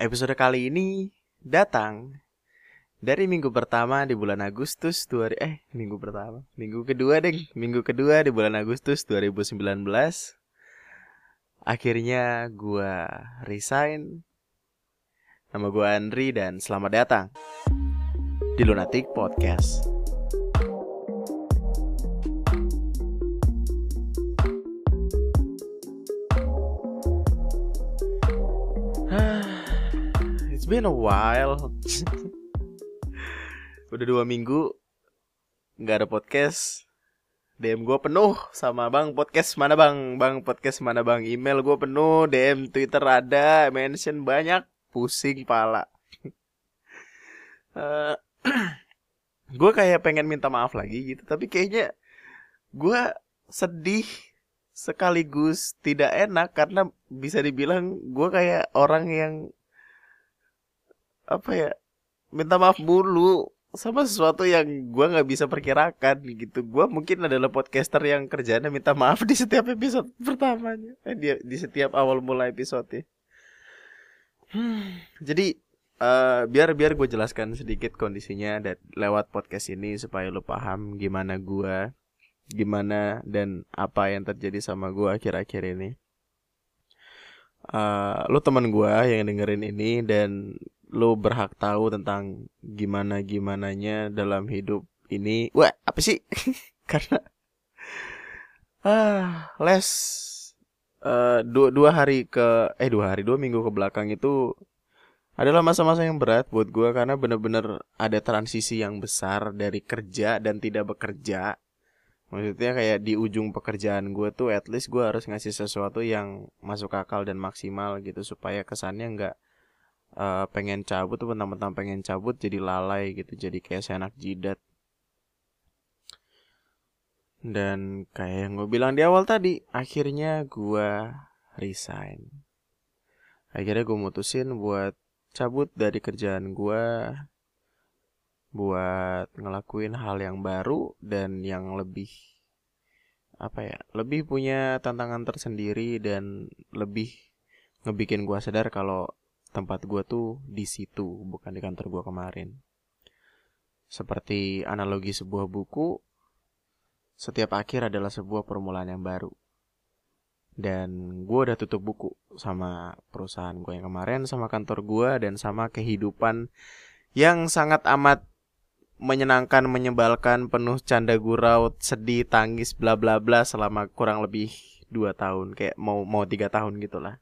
Episode kali ini datang dari minggu pertama di bulan Agustus 2000 eh minggu pertama, minggu kedua deh, minggu kedua di bulan Agustus 2019. Akhirnya gua resign. Nama gua Andri dan selamat datang di Lunatic Podcast. Been a while. Udah dua minggu nggak ada podcast. DM gue penuh sama bang podcast mana bang, bang podcast mana bang. Email gue penuh, DM Twitter ada, mention banyak, pusing pala. uh, gue kayak pengen minta maaf lagi gitu, tapi kayaknya gue sedih sekaligus tidak enak karena bisa dibilang gue kayak orang yang apa ya minta maaf mulu sama sesuatu yang gue nggak bisa perkirakan gitu gue mungkin adalah podcaster yang kerjanya minta maaf di setiap episode pertamanya eh, di, di setiap awal mulai episode ya. hmm, jadi uh, biar biar gue jelaskan sedikit kondisinya dan lewat podcast ini supaya lo paham gimana gue gimana dan apa yang terjadi sama gue akhir-akhir ini. Uh, lu teman gue yang dengerin ini dan lu berhak tahu tentang gimana gimananya dalam hidup ini. Wah apa sih? Karena ah les uh, dua dua hari ke eh dua hari dua minggu ke belakang itu adalah masa-masa yang berat buat gue karena bener-bener ada transisi yang besar dari kerja dan tidak bekerja Maksudnya kayak di ujung pekerjaan gue tuh at least gue harus ngasih sesuatu yang masuk akal dan maksimal gitu supaya kesannya nggak uh, pengen cabut tuh mentang-mentang pengen cabut jadi lalai gitu jadi kayak seenak jidat. Dan kayak yang gue bilang di awal tadi akhirnya gue resign. Akhirnya gue mutusin buat cabut dari kerjaan gue buat ngelakuin hal yang baru dan yang lebih apa ya lebih punya tantangan tersendiri dan lebih ngebikin gua sadar kalau tempat gua tuh di situ bukan di kantor gua kemarin seperti analogi sebuah buku setiap akhir adalah sebuah permulaan yang baru dan gue udah tutup buku sama perusahaan gue yang kemarin sama kantor gue dan sama kehidupan yang sangat amat menyenangkan, menyebalkan, penuh canda gurau, sedih, tangis, bla bla bla selama kurang lebih dua tahun, kayak mau mau tiga tahun gitulah.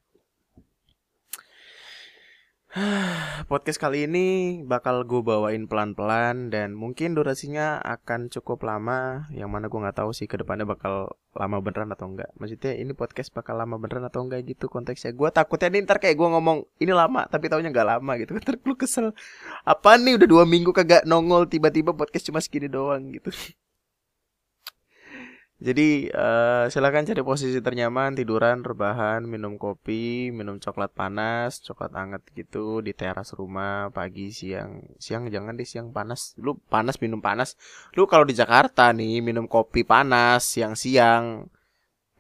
Podcast kali ini bakal gue bawain pelan-pelan dan mungkin durasinya akan cukup lama. Yang mana gue nggak tahu sih ke depannya bakal lama beneran atau enggak. Maksudnya ini podcast bakal lama beneran atau enggak gitu konteksnya. Gue takutnya nih ntar kayak gue ngomong ini lama tapi taunya nggak lama gitu. Ntar lu kesel. Apa nih udah dua minggu kagak nongol tiba-tiba podcast cuma segini doang gitu. Jadi uh, silakan cari posisi ternyaman, tiduran, rebahan, minum kopi, minum coklat panas, coklat hangat gitu di teras rumah pagi, siang. Siang jangan di siang panas. Lu panas minum panas. Lu kalau di Jakarta nih minum kopi panas siang-siang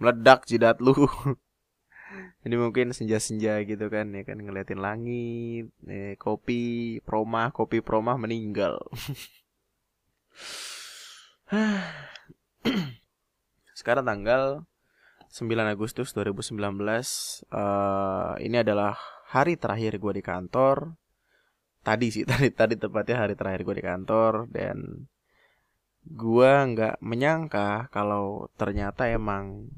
meledak jidat lu. Jadi mungkin senja-senja gitu kan ya kan ngeliatin langit, eh, kopi promah, kopi promah meninggal. Sekarang tanggal 9 Agustus 2019 uh, Ini adalah hari terakhir gue di kantor. Tadi sih, tadi tadi tepatnya hari terakhir gue di kantor Dan gue nggak menyangka kalau ternyata emang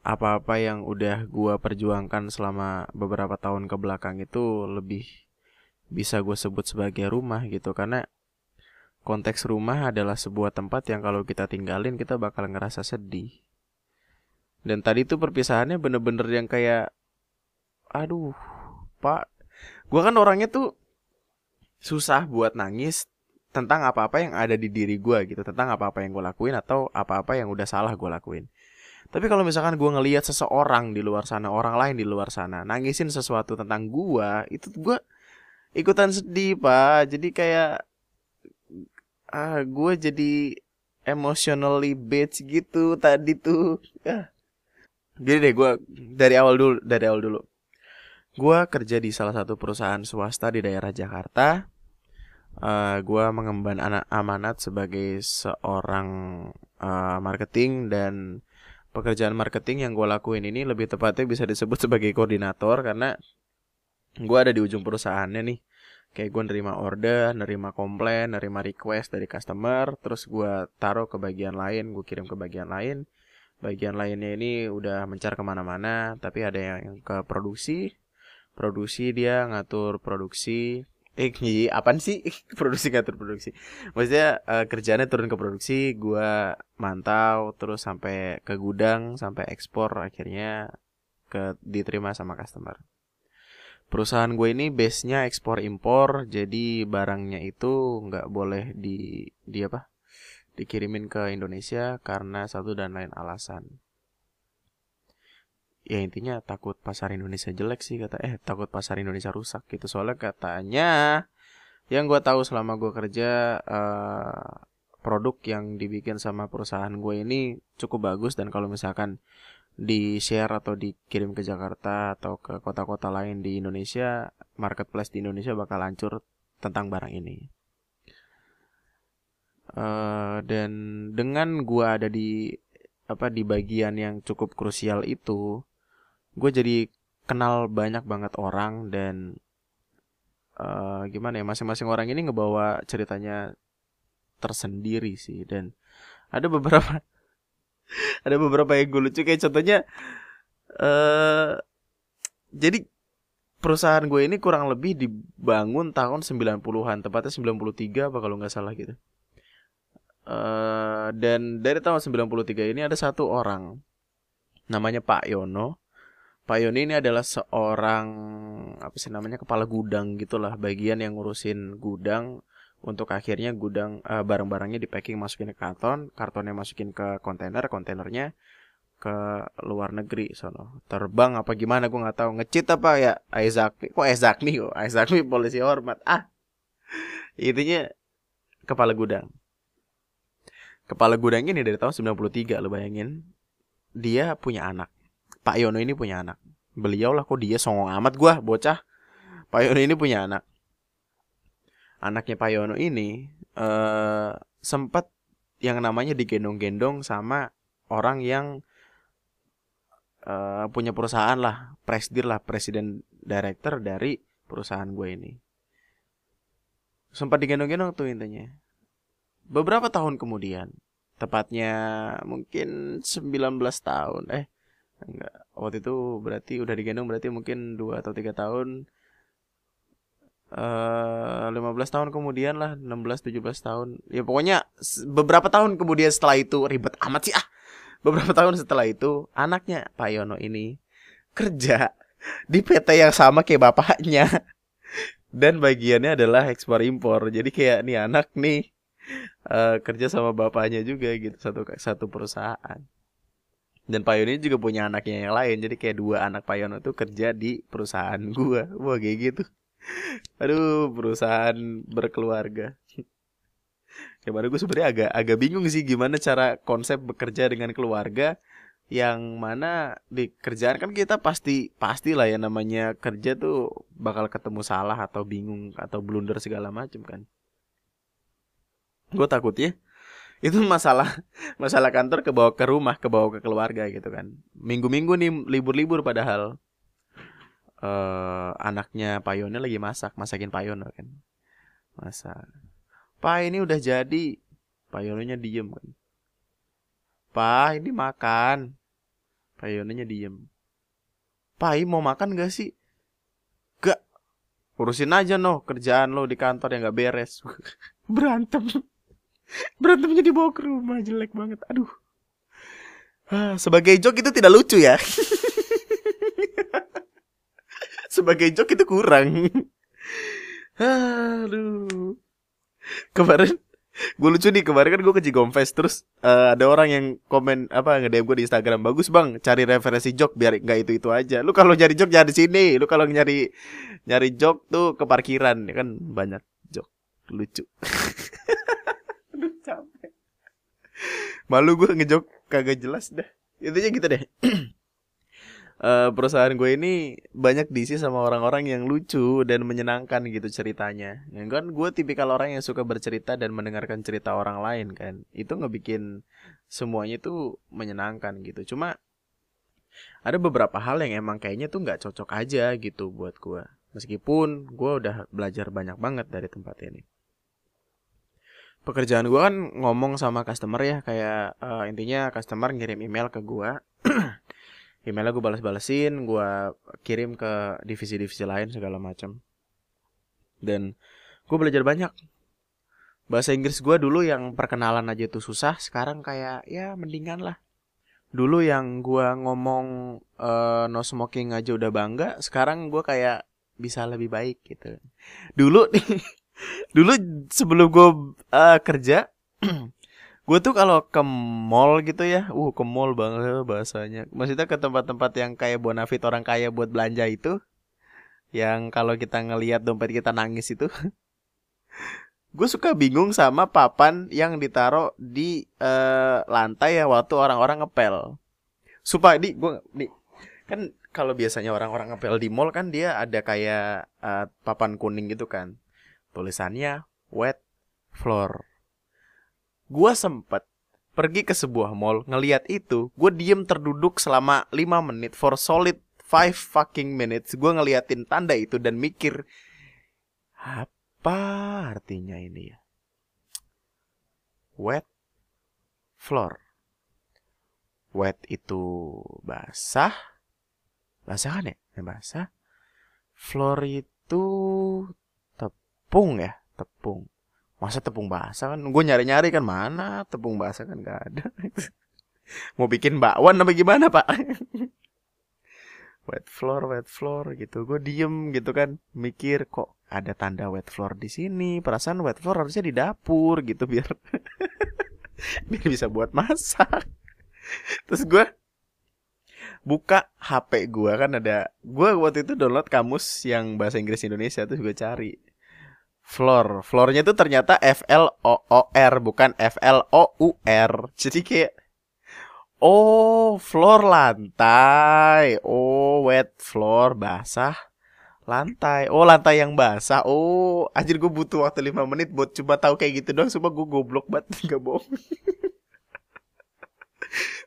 apa-apa yang udah gue perjuangkan selama beberapa tahun ke belakang itu lebih bisa gue sebut sebagai rumah gitu. Karena konteks rumah adalah sebuah tempat yang kalau kita tinggalin kita bakal ngerasa sedih. Dan tadi tuh perpisahannya bener-bener yang kayak, aduh, pak, gue kan orangnya tuh susah buat nangis tentang apa-apa yang ada di diri gue gitu, tentang apa-apa yang gue lakuin atau apa-apa yang udah salah gue lakuin. Tapi kalau misalkan gue ngelihat seseorang di luar sana, orang lain di luar sana, nangisin sesuatu tentang gue, itu gue ikutan sedih pak. Jadi kayak ah gue jadi emotionally bitch gitu tadi tuh. Ah. Jadi deh gue dari awal dulu dari awal dulu. Gue kerja di salah satu perusahaan swasta di daerah Jakarta. Uh, gue mengemban anak amanat sebagai seorang uh, marketing dan pekerjaan marketing yang gue lakuin ini lebih tepatnya bisa disebut sebagai koordinator karena gue ada di ujung perusahaannya nih kayak gue nerima order, nerima komplain, nerima request dari customer, terus gue taruh ke bagian lain, gue kirim ke bagian lain. Bagian lainnya ini udah mencar ke mana-mana, tapi ada yang ke produksi. Produksi dia ngatur produksi, Eh, apa sih produksi ngatur produksi? Maksudnya uh, kerjaannya turun ke produksi, gua mantau terus sampai ke gudang, sampai ekspor akhirnya ke diterima sama customer. Perusahaan gue ini base-nya ekspor impor, jadi barangnya itu nggak boleh di di apa? Dikirimin ke Indonesia karena satu dan lain alasan ya intinya takut pasar Indonesia jelek sih kata eh takut pasar Indonesia rusak gitu soalnya katanya yang gue tahu selama gue kerja uh, produk yang dibikin sama perusahaan gue ini cukup bagus dan kalau misalkan di share atau dikirim ke Jakarta atau ke kota-kota lain di Indonesia marketplace di Indonesia bakal hancur tentang barang ini. Uh, dan dengan gue ada di apa di bagian yang cukup krusial itu gue jadi kenal banyak banget orang dan uh, gimana ya masing-masing orang ini ngebawa ceritanya tersendiri sih. Dan ada beberapa ada beberapa yang gue lucu kayak contohnya uh, jadi perusahaan gue ini kurang lebih dibangun tahun 90-an tepatnya 93 apa kalau nggak salah gitu. Uh, dan dari tahun 93 ini ada satu orang namanya Pak Yono. Pak Yoni ini adalah seorang apa sih namanya kepala gudang gitulah bagian yang ngurusin gudang untuk akhirnya gudang uh, barang-barangnya di packing masukin ke karton kartonnya masukin ke kontainer kontainernya ke luar negeri sono. Terbang apa gimana gue nggak tahu. Ngecit apa ya? Isaac kok Isaac nih kok? Nih polisi hormat. Ah! Intinya kepala gudang. Kepala gudang ini dari tahun 93 lo bayangin. Dia punya anak. Pak Yono ini punya anak. Beliau lah kok dia songong amat gua bocah. Pak Yono ini punya anak. Anaknya Pak Yono ini uh, sempat yang namanya digendong-gendong sama orang yang uh, punya perusahaan lah, presdir lah, presiden director dari perusahaan gue ini. Sempat digendong-gendong tuh intinya. Beberapa tahun kemudian, tepatnya mungkin 19 tahun, eh enggak waktu itu berarti udah digendong berarti mungkin dua atau tiga tahun eh, lima belas tahun kemudian lah 16 17 tahun. Ya pokoknya beberapa tahun kemudian setelah itu ribet amat sih ah. Beberapa tahun setelah itu anaknya Pak Yono ini kerja di PT yang sama kayak bapaknya. Dan bagiannya adalah ekspor impor. Jadi kayak nih anak nih uh, kerja sama bapaknya juga gitu satu satu perusahaan. Dan Pak Yono juga punya anaknya yang lain. Jadi kayak dua anak Pak Yono tuh kerja di perusahaan gua. Wah kayak gitu aduh perusahaan berkeluarga. Ya baru gue sebenarnya agak agak bingung sih gimana cara konsep bekerja dengan keluarga yang mana di kerjaan kan kita pasti pasti lah ya namanya kerja tuh bakal ketemu salah atau bingung atau blunder segala macam kan. Gue takutnya itu masalah masalah kantor ke bawa ke rumah ke bawa ke keluarga gitu kan. Minggu-minggu nih libur-libur padahal uh, anaknya Payono lagi masak masakin Payono kan. Masak. Pak ini udah jadi. Payononya diem kan. Pak ini makan. Payononya diem. Pak ini mau makan gak sih? Gak. Urusin aja no kerjaan lo di kantor yang gak beres. Berantem. Berantemnya dibawa ke rumah jelek banget. Aduh. Ah, sebagai joke itu tidak lucu ya. Sebagai joke itu kurang. Aduh. Kemarin gue lucu nih kemarin kan gue ke Jigomfest terus uh, ada orang yang komen apa nge-DM gue di Instagram bagus bang cari referensi joke biar nggak itu itu aja. Lu kalau nyari joke jangan di sini. Lu kalau nyari nyari joke tuh ke parkiran ya kan? Banyak joke lucu. Capek. Malu gue ngejok kagak jelas dah intinya gitu deh uh, perusahaan gue ini banyak diisi sama orang-orang yang lucu dan menyenangkan gitu ceritanya. Ya kan gue tipikal orang yang suka bercerita dan mendengarkan cerita orang lain kan. Itu ngebikin semuanya tuh menyenangkan gitu. Cuma ada beberapa hal yang emang kayaknya tuh nggak cocok aja gitu buat gue. Meskipun gue udah belajar banyak banget dari tempat ini. Pekerjaan gue kan ngomong sama customer ya kayak uh, intinya customer ngirim email ke gue emailnya gue balas-balesin gue kirim ke divisi-divisi lain segala macam. Dan gue belajar banyak. Bahasa Inggris gue dulu yang perkenalan aja tuh susah sekarang kayak ya mendingan lah. Dulu yang gue ngomong uh, no smoking aja udah bangga sekarang gue kayak bisa lebih baik gitu. Dulu nih dulu sebelum gue uh, kerja gue tuh kalau ke mall gitu ya uh ke mall banget bahasanya. Maksudnya ke tempat-tempat yang kayak bonafit orang kaya buat belanja itu yang kalau kita ngelihat dompet kita nangis itu. Gue suka bingung sama papan yang ditaruh di uh, lantai ya waktu orang-orang ngepel. Supaya di gue di kan kalau biasanya orang-orang ngepel di mall kan dia ada kayak uh, papan kuning gitu kan. Tulisannya wet floor gue sempet pergi ke sebuah mall ngeliat itu gue diem terduduk selama 5 menit for solid 5 fucking minutes. Gue ngeliatin tanda itu dan mikir apa artinya ini ya? Wet floor. Wet itu basah. Basah kan ya, basah. Floor itu tepung ya? Tepung masa tepung basah kan? Gue nyari nyari kan mana tepung basah kan? Gak ada. Mau bikin bakwan apa gimana pak? Wet floor wet floor gitu. Gue diem gitu kan mikir kok ada tanda wet floor di sini? Perasaan wet floor harusnya di dapur gitu biar biar bisa buat masak. Terus gue buka HP gue kan ada gue waktu itu download kamus yang bahasa Inggris Indonesia terus gue cari floor. Floornya itu ternyata F L O O R bukan F L O U R. Jadi kayak oh floor lantai. Oh wet floor basah lantai. Oh lantai yang basah. Oh anjir gue butuh waktu 5 menit buat coba tahu kayak gitu dong. Coba gue goblok banget nggak bohong.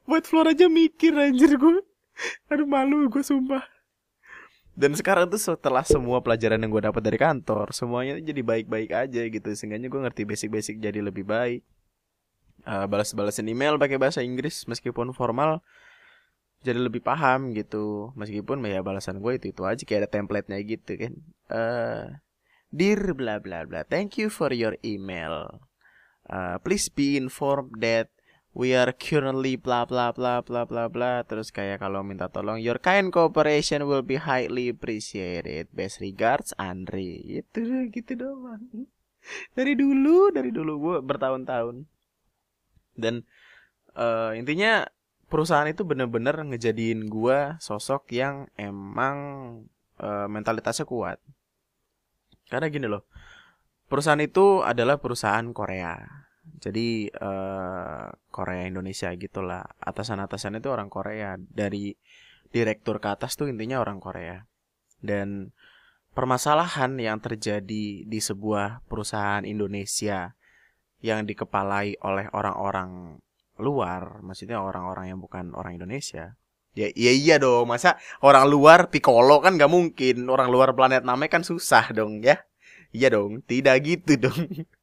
wet floor aja mikir anjir gue. Aduh malu gue sumpah dan sekarang tuh setelah semua pelajaran yang gue dapat dari kantor semuanya jadi baik-baik aja gitu. Sehingga gue ngerti basic-basic jadi lebih baik. Uh, balas-balasin email pakai bahasa Inggris meskipun formal jadi lebih paham gitu. Meskipun ya balasan gue itu itu aja kayak ada template-nya gitu kan. Uh, dear bla bla bla thank you for your email. Uh, please be informed that we are currently bla bla bla bla bla bla. Terus kayak kalau minta tolong your kind cooperation will be highly appreciated. Best regards Andre itu gitu doang. Dari dulu dari dulu. Gue bertahun-tahun. Dan uh, intinya perusahaan itu bener-bener ngejadiin gue sosok yang emang uh, mentalitasnya kuat. Karena gini loh perusahaan itu adalah perusahaan Korea jadi uh, Korea Indonesia gitulah. Atasan-atasan itu orang Korea. Dari direktur ke atas tuh intinya orang Korea. Dan permasalahan yang terjadi di sebuah perusahaan Indonesia yang dikepalai oleh orang-orang luar maksudnya orang-orang yang bukan orang Indonesia. Ya iya iya dong. Masa orang luar Piccolo kan gak mungkin. Orang luar planet namanya kan susah dong ya. Iya dong. Tidak gitu dong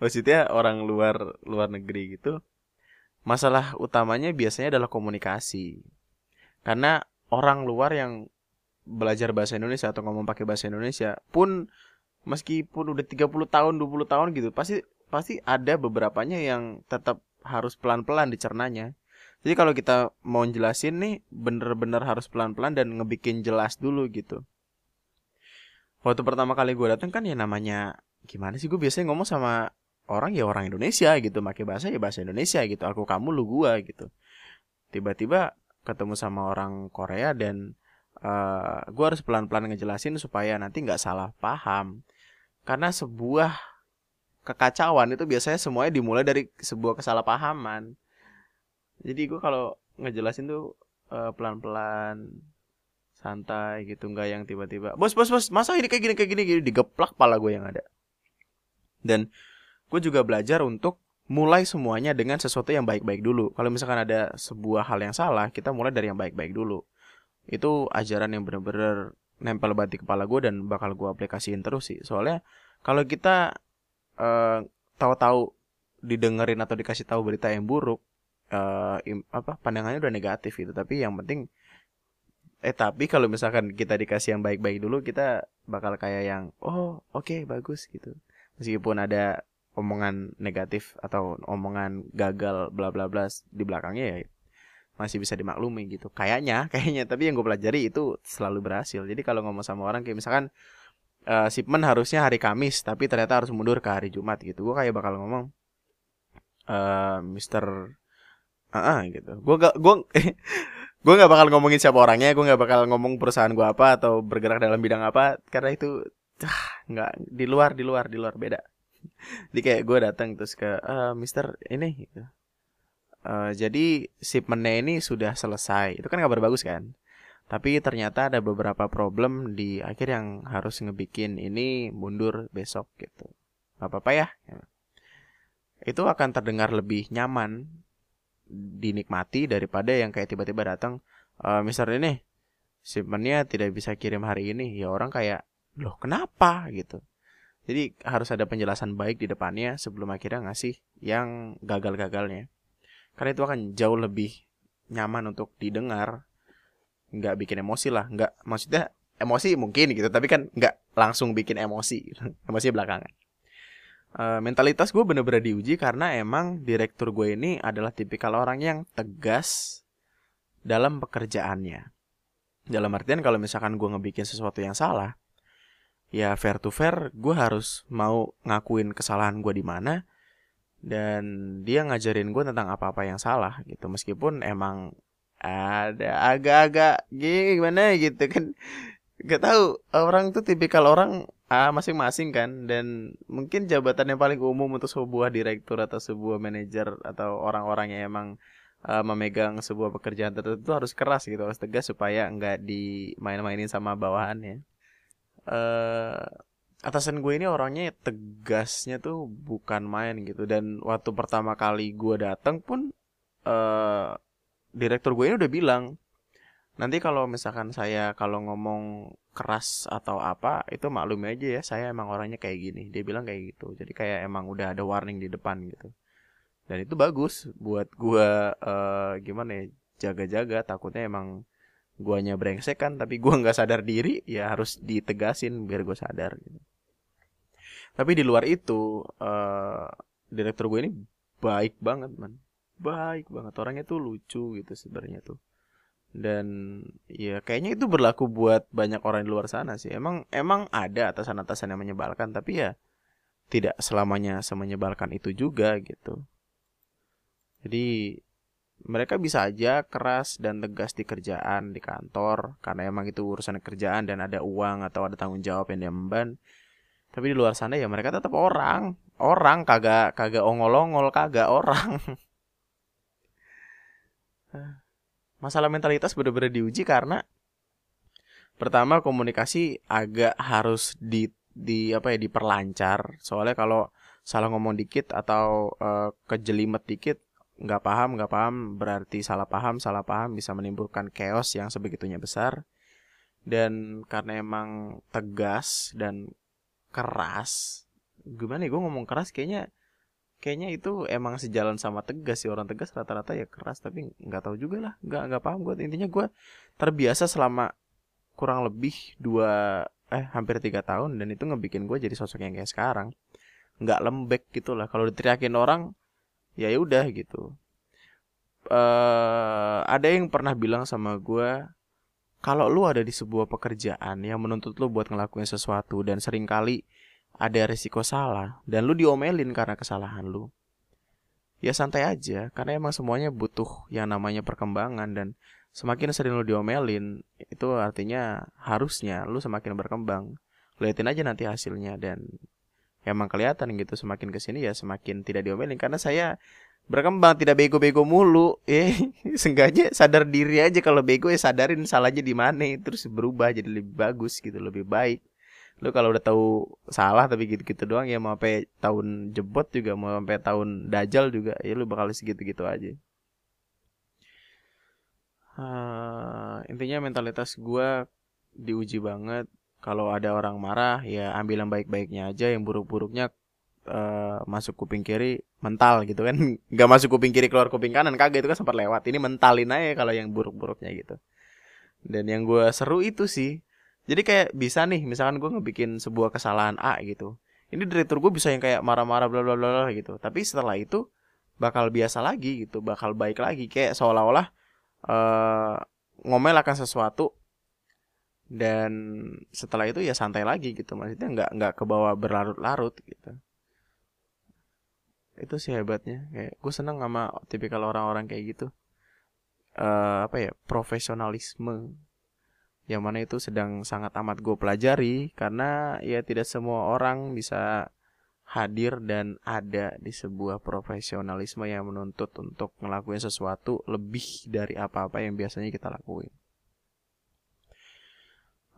maksudnya orang luar luar negeri gitu masalah utamanya biasanya adalah komunikasi. Karena orang luar yang belajar bahasa Indonesia atau ngomong pakai bahasa Indonesia pun meskipun udah 30 tahun 20 tahun gitu pasti pasti ada beberapanya yang tetap harus pelan-pelan dicernanya. Jadi kalau kita mau jelasin nih bener-bener harus pelan-pelan dan ngebikin jelas dulu gitu. Waktu pertama kali gue datang kan ya namanya gimana sih? Gue biasanya ngomong sama orang ya orang Indonesia gitu. Pakai bahasa ya bahasa Indonesia gitu. Aku kamu lu gua gitu. Tiba-tiba ketemu sama orang Korea dan uh, gua harus pelan-pelan ngejelasin supaya nanti nggak salah paham. Karena sebuah kekacauan itu biasanya semuanya dimulai dari sebuah kesalahpahaman. Jadi gua kalau ngejelasin tuh uh, pelan-pelan santai gitu. Nggak yang tiba-tiba bos bos bos masa ini kayak gini kayak gini gini. Digeplak pala gue yang ada dan gue juga belajar untuk mulai semuanya dengan sesuatu yang baik-baik dulu. Kalau misalkan ada sebuah hal yang salah kita mulai dari yang baik-baik dulu. Itu ajaran yang bener-bener nempel banget di kepala gue dan bakal gue aplikasiin terus sih. Soalnya kalau kita uh, tahu-tahu didengerin atau dikasih tahu berita yang buruk uh, im, apa pandangannya udah negatif gitu. Tapi yang penting eh tapi kalau misalkan kita dikasih yang baik-baik dulu kita bakal kayak yang oh oke okay, bagus gitu meskipun ada omongan negatif atau omongan gagal bla bla bla di belakangnya ya masih bisa dimaklumi gitu. Kayaknya kayaknya. Tapi yang gue pelajari itu selalu berhasil. Jadi kalau ngomong sama orang kayak misalkan uh, shipment harusnya hari Kamis tapi ternyata harus mundur ke hari Jumat gitu. Gue kayak bakal ngomong uh, Mister ah uh, gitu gue gak gue gue nggak bakal ngomongin siapa orangnya gue nggak bakal ngomong perusahaan gue apa atau bergerak dalam bidang apa karena itu nggak. Di luar di luar di luar. Beda. Jadi kayak gue datang terus ke uh, Mister ini gitu. uh, jadi shipmentnya ini sudah selesai. Itu kan kabar bagus kan? Tapi ternyata ada beberapa problem di akhir yang harus ngebikin ini mundur besok gitu. Nggak apa-apa ya. Itu akan terdengar lebih nyaman dinikmati daripada yang kayak tiba-tiba datang uh, misalnya nih shipmentnya tidak bisa kirim hari ini. Ya orang kayak loh kenapa? Gitu. Jadi harus ada penjelasan baik di depannya sebelum akhirnya ngasih yang gagal-gagalnya. Karena itu akan jauh lebih nyaman untuk didengar. Nggak bikin emosi lah. Nggak maksudnya emosi mungkin gitu tapi kan nggak langsung bikin emosi. Emosi belakangan. Uh, mentalitas gue bener-bener diuji karena emang direktur gue ini adalah tipikal orang yang tegas dalam pekerjaannya. Dalam artian kalau misalkan gue ngebikin sesuatu yang salah, ya fair to fair gue harus mau ngakuin kesalahan gue di mana dan dia ngajarin gue tentang apa-apa yang salah gitu. Meskipun emang ada agak-agak gimana gitu kan. Gak tahu orang tuh tipikal orang ah masing-masing kan dan mungkin jabatan yang paling umum untuk sebuah direktur atau sebuah manajer atau orang-orang yang emang uh, memegang sebuah pekerjaan tertentu harus keras gitu harus tegas supaya nggak dimain-mainin sama bawahannya uh, atasan gue ini orangnya tegasnya tuh bukan main gitu. Dan waktu pertama kali gue datang pun uh, direktur gue ini udah bilang nanti kalau misalkan saya kalau ngomong keras atau apa itu maklum aja ya saya emang orangnya kayak gini. Dia bilang kayak gitu. Jadi kayak emang udah ada warning di depan gitu. Dan itu bagus buat gua uh, gimana ya jaga-jaga. Takutnya emang guanya brengsek kan tapi gua nggak sadar diri ya harus ditegasin biar gua sadar gitu. Tapi di luar itu uh, direktur gue ini baik banget man. Baik banget. Orangnya tuh lucu gitu sebenarnya tuh. Dan ya kayaknya itu berlaku buat banyak orang di luar sana sih. Emang emang ada atasan-atasan yang menyebalkan tapi ya tidak selamanya semenyebalkan itu juga gitu. Jadi mereka bisa aja keras dan tegas di kerjaan di kantor karena emang itu urusan kerjaan dan ada uang atau ada tanggung jawab yang dia memban. Tapi di luar sana ya mereka tetap orang. Orang kagak kagak ongol-ongol kagak orang. Masalah mentalitas benar-benar diuji karena pertama komunikasi agak harus di di apa ya diperlancar. Soalnya kalau salah ngomong dikit atau uh, kejelimet dikit nggak paham nggak paham berarti salah paham salah paham bisa menimbulkan chaos yang sebegitunya besar. Dan karena emang tegas dan keras gimana ya gue ngomong keras kayaknya kayaknya itu emang sejalan sama tegas sih. Orang tegas rata-rata ya keras tapi nggak tahu juga lah. Nggak nggak paham gue intinya gue terbiasa selama kurang lebih dua eh hampir tiga tahun dan itu ngebikin gue jadi sosok yang kayak sekarang. Nggak lembek gitu lah. Kalau diteriakin orang ya udah gitu. Uh, ada yang pernah bilang sama gue kalau lu ada di sebuah pekerjaan yang menuntut lu buat ngelakuin sesuatu dan sering kali ada resiko salah dan lu diomelin karena kesalahan lu ya santai aja karena emang semuanya butuh yang namanya perkembangan dan semakin sering lu diomelin itu artinya harusnya lu semakin berkembang. Liatin aja nanti hasilnya dan emang kelihatan gitu semakin ke sini ya semakin tidak diomelin. Karena saya berkembang tidak bego-bego mulu. Eh sengaja sadar diri aja. Kalau bego ya sadarin salahnya di mana terus berubah jadi lebih bagus gitu lebih baik. Lu kalau udah tahu salah tapi gitu-gitu doang ya mau sampai tahun jebot juga mau sampai tahun dajal juga ya lu bakal segitu-gitu aja. Uh, intinya mentalitas gua diuji banget kalau ada orang marah ya ambil yang baik-baiknya aja yang buruk-buruknya uh, masuk kuping kiri mental gitu kan. Nggak masuk kuping kiri keluar kuping kanan kagak itu kan sempat lewat. Ini mentalin aja kalau yang buruk-buruknya gitu. Dan yang gue seru itu sih jadi kayak bisa nih misalkan gue ngebikin sebuah kesalahan A gitu ini direktur gue bisa yang kayak marah-marah bla bla bla gitu. Tapi setelah itu bakal biasa lagi gitu bakal baik lagi. Kayak seolah-olah uh, ngomel akan sesuatu dan setelah itu ya santai lagi gitu. Maksudnya nggak nggak ke bawah berlarut-larut gitu. Itu sih hebatnya. Kayak gue seneng sama tipikal orang-orang kayak gitu. Uh, apa ya profesionalisme. Yang mana itu sedang sangat amat gue pelajari karena ya tidak semua orang bisa hadir dan ada di sebuah profesionalisme yang menuntut untuk ngelakuin sesuatu lebih dari apa-apa yang biasanya kita lakuin.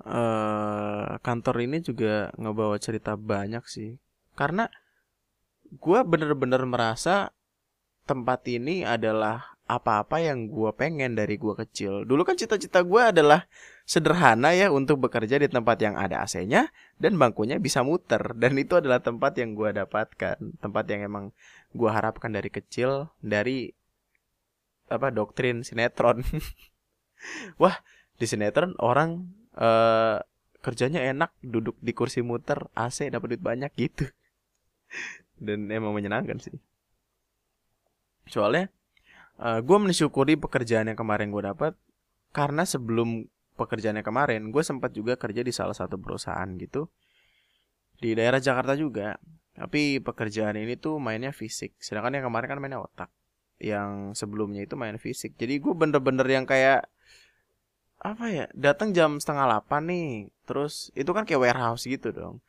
Uh, kantor ini juga ngebawa cerita banyak sih karena gue bener-bener merasa tempat ini adalah apa-apa yang gue pengen dari gue kecil. Dulu kan cita-cita gue adalah sederhana ya untuk bekerja di tempat yang ada AC-nya dan bangkunya bisa muter. Dan itu adalah tempat yang gue dapatkan. Tempat yang emang gue harapkan dari kecil dari apa doktrin sinetron. Wah di sinetron orang uh, kerjanya enak duduk di kursi muter AC dapat duit banyak gitu. Dan emang menyenangkan sih. Soalnya uh, eh, gue mensyukuri pekerjaan yang kemarin gue dapat karena sebelum pekerjaan yang kemarin gue sempat juga kerja di salah satu perusahaan gitu. Di daerah Jakarta juga tapi pekerjaan ini tuh mainnya fisik. Sedangkan yang kemarin kan mainnya otak. Yang sebelumnya itu main fisik. Jadi gue bener-bener yang kayak apa ya datang jam setengah delapan nih terus itu kan kayak warehouse gitu dong.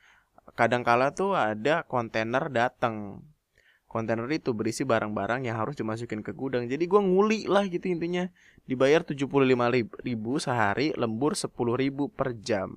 Kadang kala tuh ada kontainer datang. Kontainer itu berisi barang-barang yang harus dimasukin ke gudang. Jadi gue nguli lah gitu intinya. Dibayar 75 ribu sehari lembur 10 ribu per jam.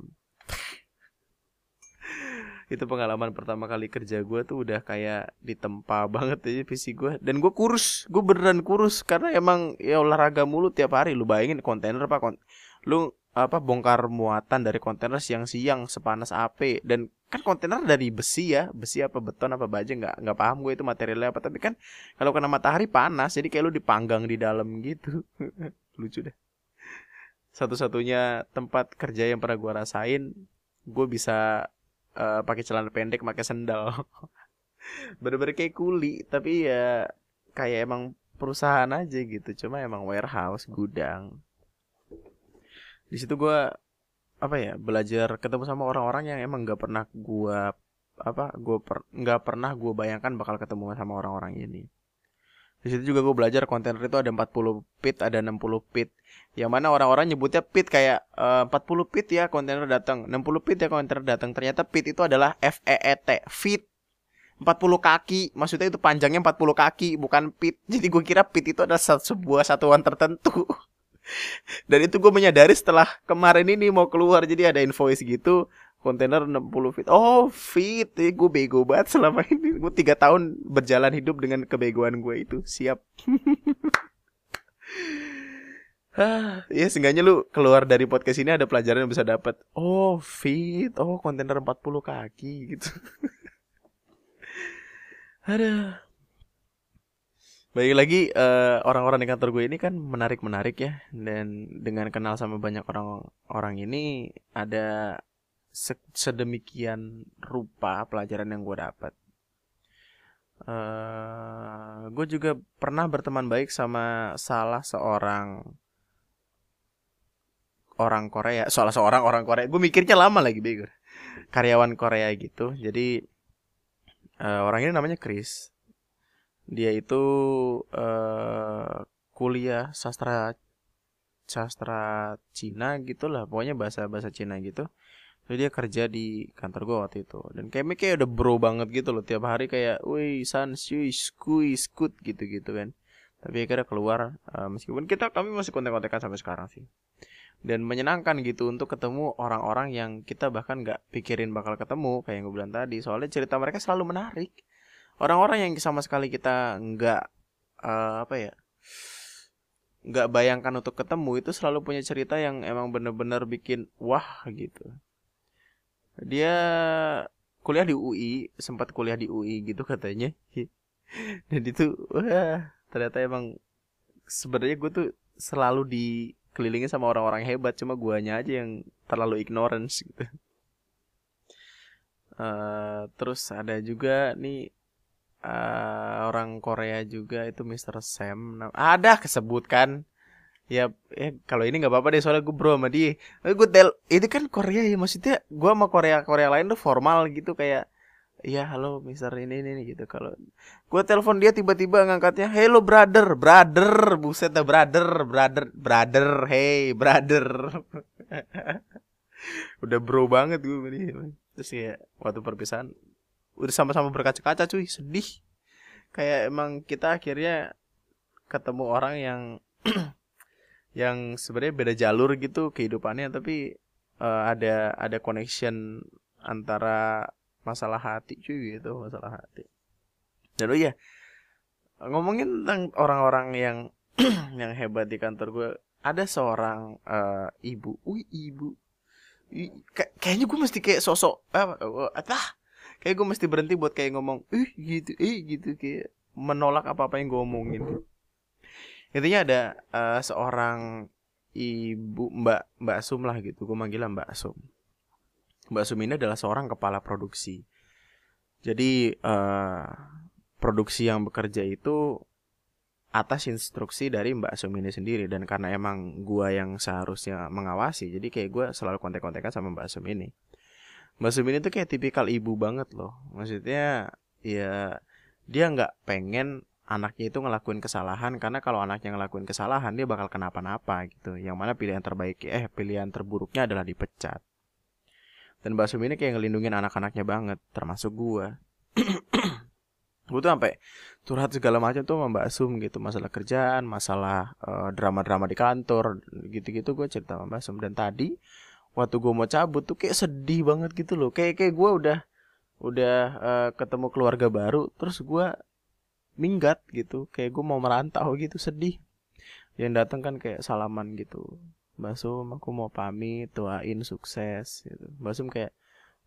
Itu pengalaman pertama kali kerja gue tuh udah kayak ditempa banget aja visi gue dan gue kurus gue beneran kurus. Karena emang ya olahraga mulu tiap hari. Lu bayangin kontainer apa kon lu apa bongkar muatan dari kontainer siang-siang sepanas AP dan kan kontainer dari besi ya besi apa beton apa baja nggak nggak paham gue itu materialnya apa. Tapi kan kalau kena matahari panas jadi kayak lu dipanggang di dalam gitu. Lucu deh. Satu-satunya tempat kerja yang pernah gue rasain gue bisa uh, pakai celana pendek pakai sendal. Bener-bener kayak kuli tapi ya kayak emang perusahaan aja gitu. Cuma emang warehouse gudang di situ gue apa ya belajar ketemu sama orang-orang yang emang nggak pernah gue apa gue per, nggak pernah gue bayangkan bakal ketemu sama orang-orang ini. Di situ juga gue belajar kontainer itu ada 40 pit ada 60 pit. Yang mana orang-orang nyebutnya pit kayak e, uh, 40 pit ya kontainer datang 60 pit ya kontainer datang ternyata pit itu adalah F E E T feet. 40 kaki maksudnya itu panjangnya 40 kaki bukan pit. Jadi gue kira pit itu adalah sebuah satuan tertentu Dan itu gue menyadari setelah kemarin ini mau keluar jadi ada invoice gitu kontainer 60 feet. Oh, feet. Eh, gue bego banget selama ini. Gue tiga tahun berjalan hidup dengan kebegoan gue itu. Siap. ya seenggaknya lu keluar dari podcast ini ada pelajaran yang bisa dapat. Oh, feet. Oh, kontainer 40 kaki gitu. Ada Baik lagi uh, orang-orang di kantor gue ini kan menarik-menarik ya dan dengan kenal sama banyak orang-orang ini ada sedemikian rupa pelajaran yang gue dapat. Uh, gue juga pernah berteman baik sama salah seorang orang Korea, salah seorang orang Korea. Gue mikirnya lama lagi bego. Karyawan Korea gitu. Jadi uh, orang ini namanya Chris dia itu uh, kuliah sastra sastra Cina gitulah pokoknya bahasa bahasa Cina gitu Jadi dia kerja di kantor gue waktu itu dan kayaknya kayak udah bro banget gitu loh tiap hari kayak, wih san shui skui skut gitu gitu kan. Tapi akhirnya keluar uh, meskipun kita kami masih kontak-kontakan sampai sekarang sih. Dan menyenangkan gitu untuk ketemu orang-orang yang kita bahkan nggak pikirin bakal ketemu kayak yang gue bilang tadi. Soalnya cerita mereka selalu menarik. Orang-orang yang sama sekali kita nggak uh, apa ya nggak bayangkan untuk ketemu itu selalu punya cerita yang emang bener-bener bikin wah gitu. Dia kuliah di UI sempat kuliah di UI gitu katanya. Dan itu wah ternyata emang sebenarnya gue tuh selalu dikelilingi sama orang-orang hebat cuma guanya aja yang terlalu ignorance gitu. Uh, terus ada juga nih uh, orang Korea juga itu Mr. Sam. Ada kesebutkan ya ya kalau ini nggak apa-apa deh soalnya gue bro sama dia. Gue tel itu kan Korea ya maksudnya gue sama Korea Korea lain tuh formal gitu kayak ya halo Mister ini ini, ini gitu. Kalau gue telepon dia tiba-tiba ngangkatnya hello brother brother buset dah brother brother brother hey brother. Udah bro banget gue terus ya waktu perpisahan udah sama-sama berkaca-kaca cuy. Sedih. Kayak emang kita akhirnya ketemu orang yang yang sebenarnya beda jalur gitu kehidupannya tapi uh, ada ada connection antara masalah hati cuy gitu masalah hati. Dan oh iya ngomongin tentang orang-orang yang yang hebat di kantor gue ada seorang uh, ibu. Wih ibu. Kayaknya gue mesti kayak sosok apa uh, kayak gue mesti berhenti buat kayak ngomong ih gitu ih gitu kayak menolak apa apa yang gue omongin. Intinya ada uh, seorang ibu mbak mbak Sum lah gitu gue manggilnya mbak Sum. Mbak Sum ini adalah seorang kepala produksi. Jadi uh, produksi yang bekerja itu atas instruksi dari Mbak Sum ini sendiri. Dan karena emang gua yang seharusnya mengawasi jadi kayak gue selalu kontek-kontekan sama Mbak Sum ini Mbak Sum ini tuh kayak tipikal ibu banget loh. Maksudnya ya dia nggak pengen anaknya itu ngelakuin kesalahan karena kalau anaknya ngelakuin kesalahan dia bakal kenapa-napa gitu. Yang mana pilihan terbaik eh pilihan terburuknya adalah dipecat. Dan Mbak Sum ini kayak ngelindungin anak-anaknya banget, termasuk gua. gue tuh sampai curhat segala macam tuh sama Mbak Sum gitu masalah kerjaan masalah eh, drama-drama di kantor gitu-gitu gue cerita sama Mbak Sum dan tadi waktu gue mau cabut tuh kayak sedih banget gitu loh. Kayak kayak gue udah udah uh, ketemu keluarga baru terus gue minggat gitu. Kayak gue mau merantau gitu sedih. Yang datang kan kayak salaman gitu. Basum aku mau pamit doain sukses gitu. Basum kayak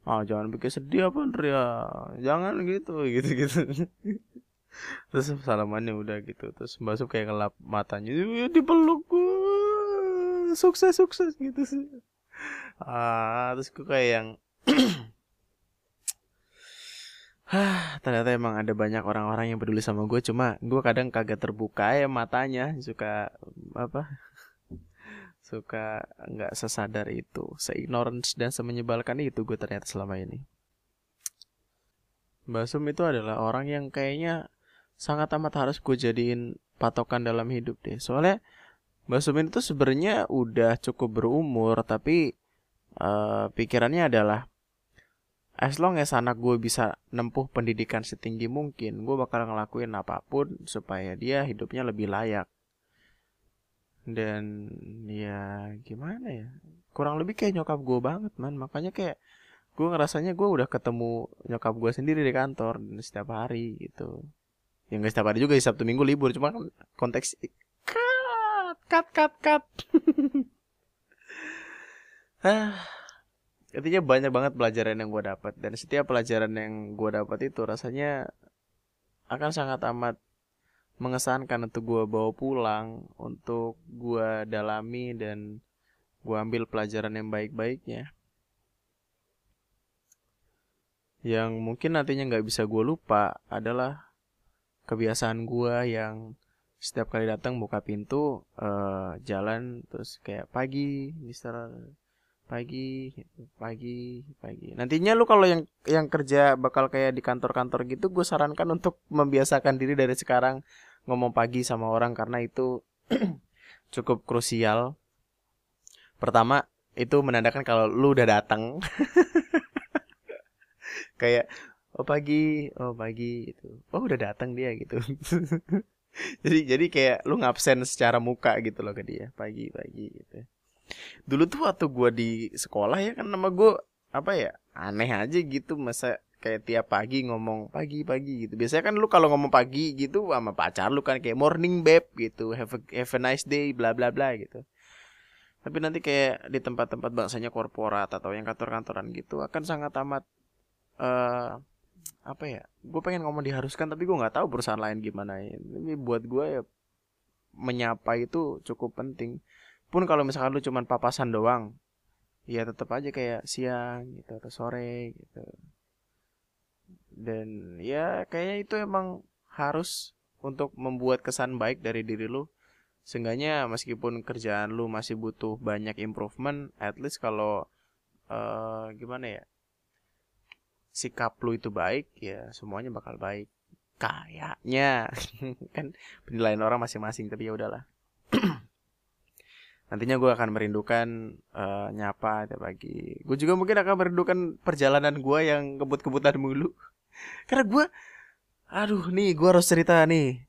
ah oh, jangan bikin sedih apa ya jangan gitu gitu gitu. Terus salamannya udah gitu. Terus Basum kayak ngelap matanya dipeluk gue sukses sukses gitu. sih ah terus gue kayak yang Hah, ternyata emang ada banyak orang-orang yang peduli sama gue cuma gue kadang kagak terbuka ya matanya. Suka apa suka nggak sesadar itu seignorance dan semenyebalkan itu gue ternyata selama ini. Basum itu adalah orang yang kayaknya sangat amat harus gue jadiin patokan dalam hidup deh. Soalnya Mbak Sumin itu sebenarnya udah cukup berumur tapi uh, pikirannya adalah as long as anak gue bisa nempuh pendidikan setinggi mungkin gue bakal ngelakuin apa pun supaya dia hidupnya lebih layak. Dan ya gimana ya? Kurang lebih kayak nyokap gue banget man. Makanya kayak gue ngerasanya gue udah ketemu nyokap gue sendiri di kantor setiap hari gitu. Yang gak setiap hari juga Sabtu Minggu libur. Cuma kan konteks cut cut cut ah intinya banyak banget pelajaran yang gue dapat dan setiap pelajaran yang gue dapat itu rasanya akan sangat amat mengesankan untuk gue bawa pulang untuk gue dalami dan gue ambil pelajaran yang baik-baiknya. Yang mungkin nantinya nggak bisa gue lupa adalah kebiasaan gue yang setiap kali datang buka pintu uh, jalan terus kayak pagi Mister pagi pagi pagi. Nantinya lu kalau yang yang kerja bakal kayak di kantor-kantor gitu gue sarankan untuk membiasakan diri dari sekarang. Ngomong pagi sama orang karena itu cukup krusial. Pertama itu menandakan kalau lu udah datang kayak oh pagi oh pagi gitu. Oh udah datang dia gitu. Jadi jadi kayak lu ngabsen secara muka gitu loh ke dia. Pagi pagi gitu dulu tuh waktu gue di sekolah ya kan nama gue apa ya aneh aja gitu masa kayak tiap pagi ngomong pagi pagi gitu. Biasanya kan lu kalau ngomong pagi gitu sama pacar lu kan kayak morning babe gitu have a, have a nice day bla bla bla gitu. Tapi nanti kayak di tempat-tempat bangsanya korporat atau yang kantor-kantoran gitu akan sangat amat uh, apa ya gue pengen ngomong diharuskan tapi gue nggak tahu perusahaan lain gimana ya. Ini buat gue ya menyapa itu cukup penting pun kalau misalkan lu cuman papasan doang ya tetap aja kayak siang gitu atau sore gitu. Dan ya kayaknya itu emang harus untuk membuat kesan baik dari diri lu. Seenggaknya meskipun kerjaan lu masih butuh banyak improvement at least kalau uh, gimana ya sikap lu itu baik ya semuanya bakal baik. Kayaknya. Kan penilaian orang masing-masing tapi ya udahlah nantinya gue akan merindukan uh, nyapa tiap pagi. Gue juga mungkin akan merindukan perjalanan gue yang kebut-kebutan mulu. Karena gue aduh nih gue harus cerita nih.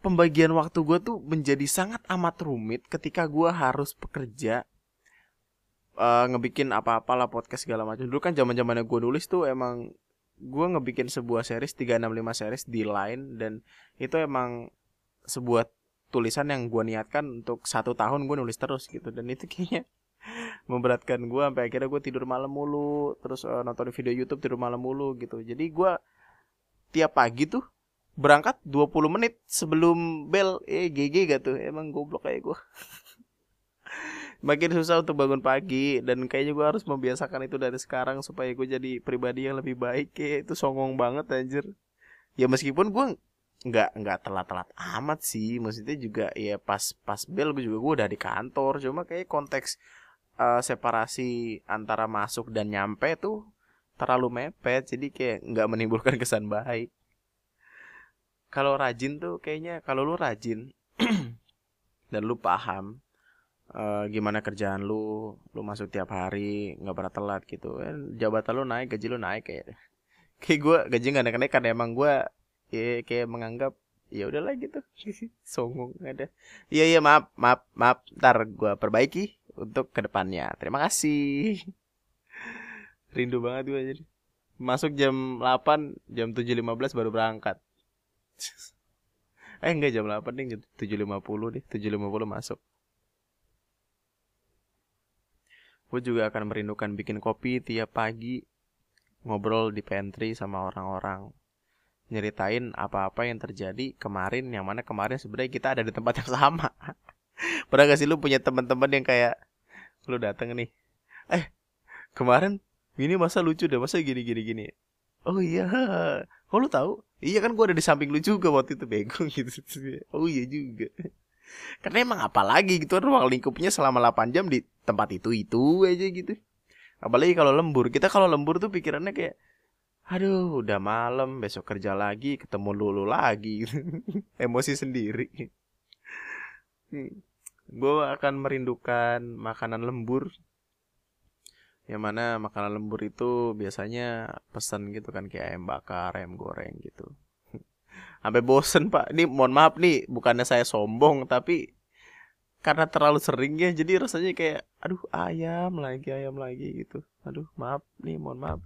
Pembagian waktu gue tuh menjadi sangat amat rumit ketika gue harus bekerja uh, ngebikin apa-apalah podcast segala macam. Dulu kan zaman zamannya gue nulis tuh emang gue ngebikin sebuah series 365 series di line dan itu emang sebuah tulisan yang gue niatkan untuk satu tahun gue nulis terus gitu. Dan itu kayaknya memberatkan gue sampai akhirnya gue tidur malam mulu terus uh, nonton video YouTube tidur malam mulu gitu. Jadi gue tiap pagi tuh berangkat 20 menit sebelum bel eh GG gak tuh. Emang goblok kayak gue makin susah untuk bangun pagi dan kayaknya gue harus membiasakan itu dari sekarang supaya gue jadi pribadi yang lebih baik. Kayak itu songong banget anjir. Ya meskipun gue nggak nggak telat-telat amat sih. Maksudnya juga ya pas pas bel gue juga gue udah di kantor. Cuma kayak konteks uh, separasi antara masuk dan nyampe tuh terlalu mepet. Jadi kayak nggak menimbulkan kesan baik. Kalau rajin tuh kayaknya kalau lu rajin dan lu paham uh, gimana kerjaan lu, lu masuk tiap hari nggak pernah telat gitu, kan jabatan lu naik, gaji lu naik kayak. Kayak gue gaji nggak naik naik kan emang gue ya kayak menganggap ya udahlah gitu. Songong ada. Iya iya maaf maaf maaf. Ntar gue perbaiki untuk ke depannya terima kasih. Rindu banget gue jadi masuk jam 8 jam 7.15 baru berangkat. Eh enggak jam 8 nih 7.50 deh 7.50 masuk. Gue juga akan merindukan bikin kopi tiap pagi ngobrol di pantry sama orang-orang nyeritain apa-apa yang terjadi kemarin yang mana kemarin sebenarnya kita ada di tempat yang sama. Pernah gak sih lu punya teman-teman yang kayak lu dateng nih eh kemarin ini masa lucu deh masa gini gini gini. Oh iya oh lu tahu? Iya kan gue ada di samping lu juga waktu itu bego. Gitu oh iya juga. Karena emang apalagi gitu kan ruang lingkupnya selama 8 jam di tempat itu itu aja gitu. Apalagi kalau lembur kita kalau lembur tuh pikirannya kayak aduh udah malam besok kerja lagi ketemu lulu lagi. Emosi sendiri. Hmm. gue akan merindukan makanan lembur. Yang mana makanan lembur itu biasanya pesan gitu kan kayak ayam bakar ayam goreng gitu. Sampai bosen pak. Ini mohon maaf nih bukannya saya sombong tapi karena terlalu sering ya jadi rasanya kayak aduh ayam lagi ayam lagi gitu. Aduh maaf nih mohon maaf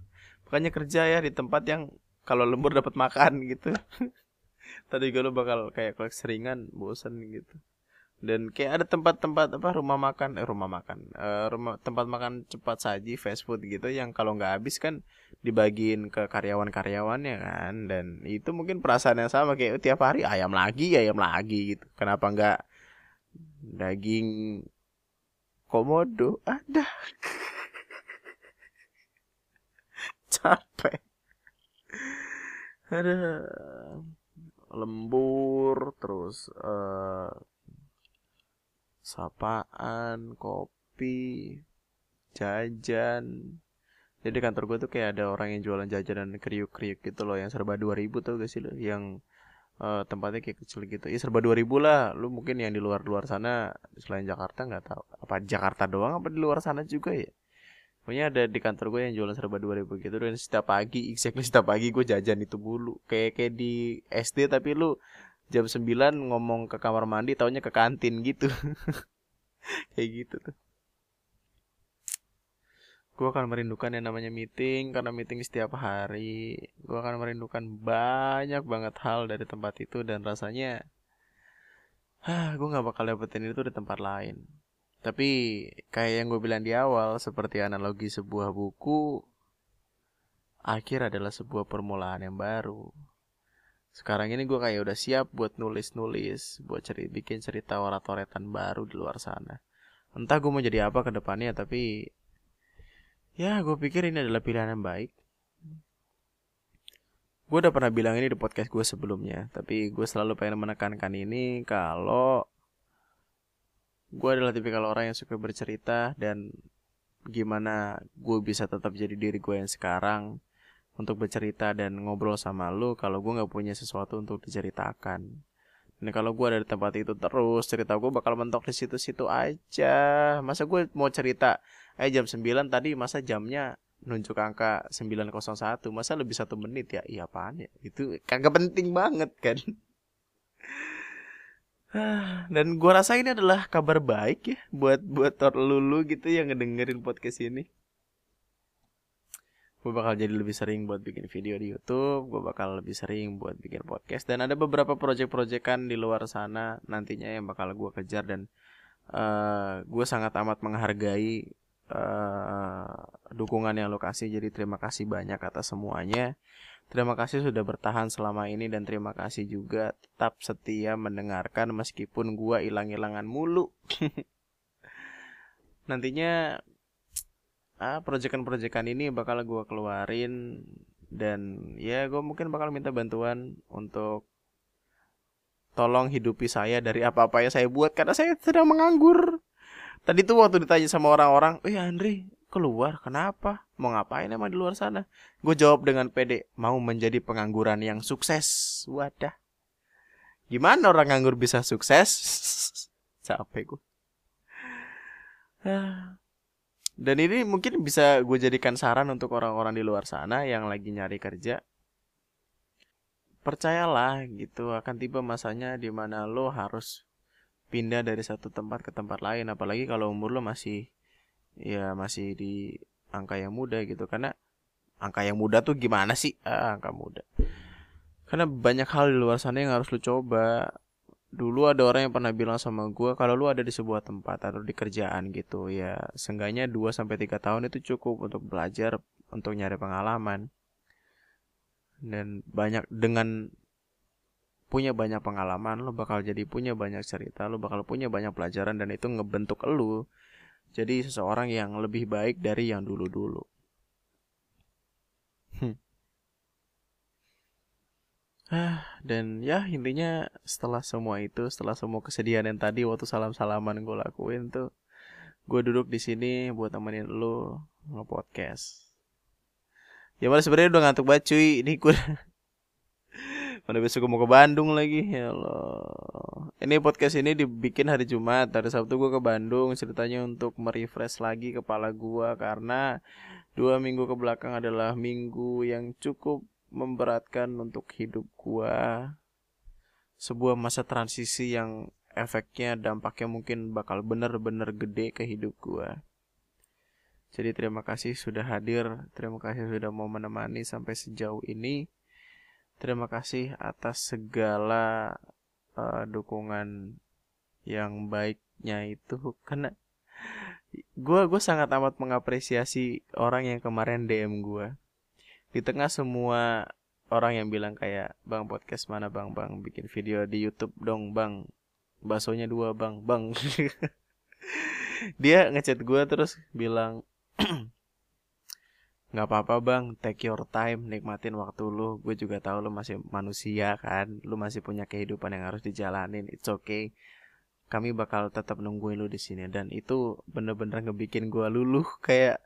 makanya kerja ya di tempat yang kalau lembur dapat makan gitu. Tadi gue bakal kayak seringan bosen gitu. Dan kayak ada tempat-tempat apa rumah makan eh rumah makan uh, rumah tempat makan cepat saji fast food gitu yang kalau nggak habis kan dibagiin ke karyawan-karyawannya kan? Dan itu mungkin perasaan yang sama kayak tiap hari ayam lagi ayam lagi gitu. Kenapa nggak daging komodo? Ada capek. Ada lembur terus uh, sapaan, kopi, jajan. Jadi kantor gue tuh kayak ada orang yang jualan jajanan kriuk-kriuk gitu loh yang serba 2000 tuh gak sih lo yang uh, tempatnya kayak kecil gitu. Ya serba 2000 lah. Lu mungkin yang di luar luar sana selain Jakarta nggak tahu. Apa Jakarta doang apa di luar sana juga ya pokoknya ada di kantor gue yang jualan serba 2000 gitu dan setiap pagi exactly setiap pagi gue jajan itu bulu kayak kayak di SD tapi lu jam 9 ngomong ke kamar mandi taunya ke kantin gitu. Kayak gitu tuh. Gue akan merindukan yang namanya meeting karena meeting setiap hari. Gue akan merindukan banyak banget hal dari tempat itu dan rasanya ah gue nggak bakal dapetin itu di tempat lain tapi kayak yang gue bilang di awal seperti analogi sebuah buku akhir adalah sebuah permulaan yang baru sekarang ini gue kayak udah siap buat nulis-nulis buat cari bikin cerita oratoretan baru di luar sana entah gue mau jadi apa ke depannya tapi Ya, gue pikir ini adalah pilihan yang baik. Gue udah pernah bilang ini di podcast gue sebelumnya, tapi gue selalu pengen menekankan ini kalau gue adalah tipikal orang yang suka bercerita dan gimana gue bisa tetap jadi diri gue yang sekarang untuk bercerita dan ngobrol sama lu kalau gue nggak punya sesuatu untuk diceritakan. Dan kalau gue ada di tempat itu terus cerita gue bakal mentok di situ-situ aja. Masa gue mau cerita eh jam 9 tadi masa jamnya nunjuk angka 901 masa lebih satu menit ya iya apaan ya itu kagak penting banget kan dan gua rasa ini adalah kabar baik ya buat buat lulu gitu yang ngedengerin podcast ini gue bakal jadi lebih sering buat bikin video di YouTube, gue bakal lebih sering buat bikin podcast dan ada beberapa project-projectan di luar sana nantinya yang bakal gue kejar dan uh, eh, gue sangat amat menghargai uh, dukungan yang lo kasih. Jadi terima kasih banyak atas semuanya. Terima kasih sudah bertahan selama ini dan terima kasih juga tetap setia mendengarkan meskipun gua hilang-hilangan mulu. Nantinya ah proyekan-proyekan ini bakal gua keluarin dan ya gue mungkin bakal minta bantuan untuk tolong hidupi saya dari apa-apa yang saya buat karena saya sedang menganggur. Tadi tuh waktu ditanya sama orang-orang, "Eh Andri, keluar kenapa? Mau ngapain emang di luar sana?" Gue jawab dengan pede, "Mau menjadi pengangguran yang sukses." Wadah. Gimana orang nganggur bisa sukses? Capek gue. Dan ini mungkin bisa gue jadikan saran untuk orang-orang di luar sana yang lagi nyari kerja. Percayalah gitu akan tiba masanya di mana lo harus pindah dari satu tempat ke tempat lain apalagi kalau umur lo masih ya masih di angka yang muda gitu. Karena angka yang muda tuh gimana sih? Ah, angka muda. Karena banyak hal di luar sana yang harus lo coba. Dulu ada orang yang pernah bilang sama gue kalau lu ada di sebuah tempat atau di kerjaan gitu ya seenggaknya 2 sampai tiga tahun itu cukup untuk belajar untuk nyari pengalaman. Dan banyak dengan punya banyak pengalaman, lo bakal jadi punya banyak cerita, lo bakal punya banyak pelajaran dan itu ngebentuk lo jadi seseorang yang lebih baik dari yang dulu-dulu. Hmm. Ah, dan ya intinya setelah semua itu, setelah semua kesedihan yang tadi waktu salam-salaman gue lakuin tuh, gue duduk di sini buat temenin lo nge-podcast. Ya malah sebenarnya udah ngantuk banget cuy. Ini gue Mana besok gue mau ke Bandung lagi ya Allah. Ini podcast ini dibikin hari Jumat. Hari Sabtu gue ke Bandung ceritanya untuk merefresh lagi kepala gue karena dua minggu ke belakang adalah minggu yang cukup memberatkan untuk hidup gue. Sebuah masa transisi yang efeknya dampaknya mungkin bakal bener-bener gede ke hidup gue. Jadi terima kasih sudah hadir, terima kasih sudah mau menemani sampai sejauh ini. Terima kasih atas segala uh, dukungan yang baiknya itu karena gue gue sangat amat mengapresiasi orang yang kemarin DM gue di tengah semua orang yang bilang kayak bang podcast mana bang? Bang bikin video di YouTube dong bang. Baksonya dua bang. Bang. Dia ngechat gue terus bilang nggak apa-apa bang. Take your time nikmatin waktu lu. Gue juga tahu lu masih manusia kan? Lu masih punya kehidupan yang harus dijalanin. It's okay. Kami bakal tetap nungguin lu di sini. Dan itu bener-bener ngebikin gue luluh kayak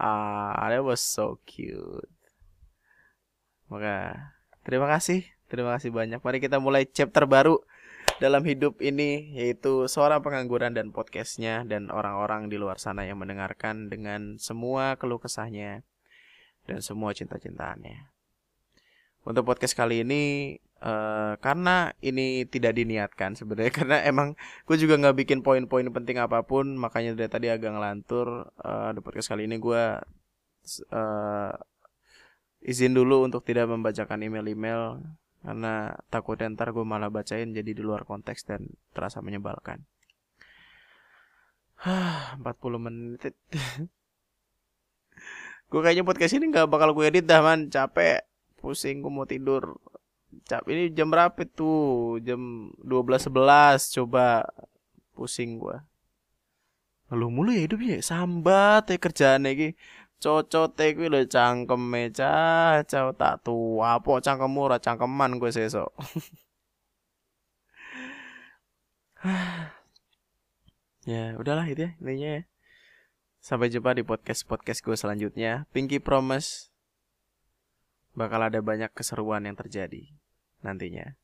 ah that was so cute. Maka terima kasih. Terima kasih banyak. Mari kita mulai chapter baru dalam hidup ini yaitu seorang pengangguran dan podcastnya dan orang-orang di luar sana yang mendengarkan dengan semua keluh kesahnya dan semua cinta-cintaannya. Untuk podcast kali ini uh, karena ini tidak diniatkan sebenarnya karena emang gue juga nggak bikin poin-poin penting apa pun makanya dari tadi agak ngelantur uh, di podcast kali ini gue uh, izin dulu untuk tidak membacakan email-email karena takutnya ntar gue malah bacain jadi di luar konteks dan terasa menyebalkan. 40 menit. gue kayaknya podcast ini nggak bakal gue edit dah man, capek, pusing, gue mau tidur. Cap ini jam berapa tuh? Jam 12.11 coba pusing gue. Lu mulu ya hidupnya sambat ya kerjaan lagi cocote kuwi lho cangkeme cah cah tak tua apa cangkemmu ora cangkeman gue sesok ya udahlah itu ya intinya ya. Sampai jumpa di podcast podcast gue selanjutnya. Pinky Promise bakal ada banyak keseruan yang terjadi nantinya.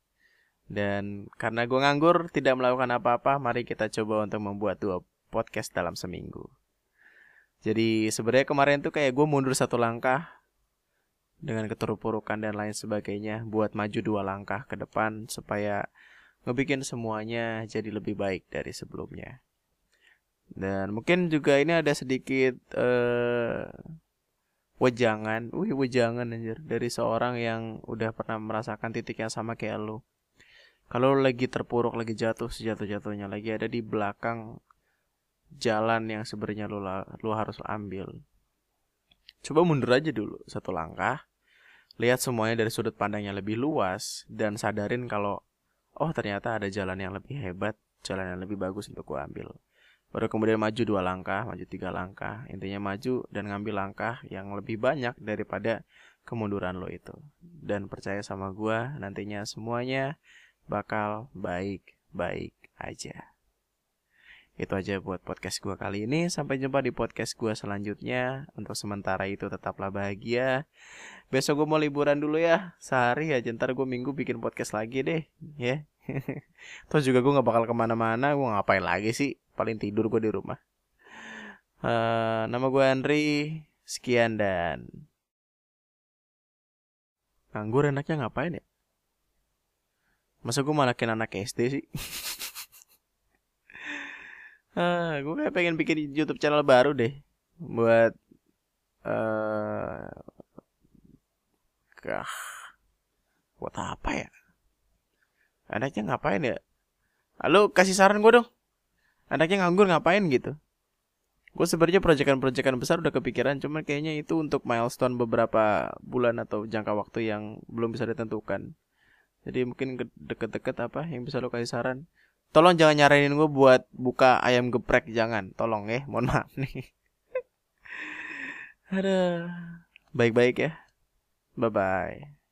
Dan karena gue nganggur tidak melakukan apa-apa mari kita coba untuk membuat dua podcast dalam seminggu. Jadi sebenarnya kemarin tuh kayak gue mundur satu langkah dengan keterpurukan dan lain sebagainya buat maju dua langkah ke depan supaya ngebikin semuanya jadi lebih baik dari sebelumnya. Dan mungkin juga ini ada sedikit uh, wejangan, wih wejangan anjir dari seorang yang udah pernah merasakan titik yang sama kayak lo. Kalau lagi terpuruk, lagi jatuh sejatuh-jatuhnya, lagi ada di belakang jalan yang sebenarnya lo lo harus ambil. Coba mundur aja dulu satu langkah, lihat semuanya dari sudut pandangnya lebih luas dan sadarin kalau oh ternyata ada jalan yang lebih hebat, jalan yang lebih bagus untuk gua ambil. Baru kemudian maju dua langkah, maju tiga langkah, intinya maju dan ngambil langkah yang lebih banyak daripada kemunduran lo itu. Dan percaya sama gua, nantinya semuanya bakal baik-baik aja. Itu aja buat podcast gue kali ini. Sampai jumpa di podcast gue selanjutnya. Untuk sementara itu tetaplah bahagia. Besok gue mau liburan dulu ya. Sehari aja ntar gue minggu bikin podcast lagi deh. Ya. Yeah. Terus juga gue gak bakal ke mana-mana. Gue ngapain lagi sih. Paling tidur gue di rumah. Uh, nama gue Andri. Sekian dan... Nganggur enaknya ngapain ya? Masa gue malakin anak SD sih? Ah, gue kayak pengen bikin YouTube channel baru deh buat uh, kah buat apa ya? Anaknya ngapain ya? Halo, kasih saran gue dong. Anaknya nganggur ngapain gitu? Gue sebenarnya proyekan-proyekan besar udah kepikiran, cuman kayaknya itu untuk milestone beberapa bulan atau jangka waktu yang belum bisa ditentukan. Jadi mungkin deket-deket apa yang bisa lo kasih saran? Tolong jangan nyaranin gue buat buka ayam geprek jangan. Tolong ya, mohon maaf nih. Ada baik-baik ya. Bye bye.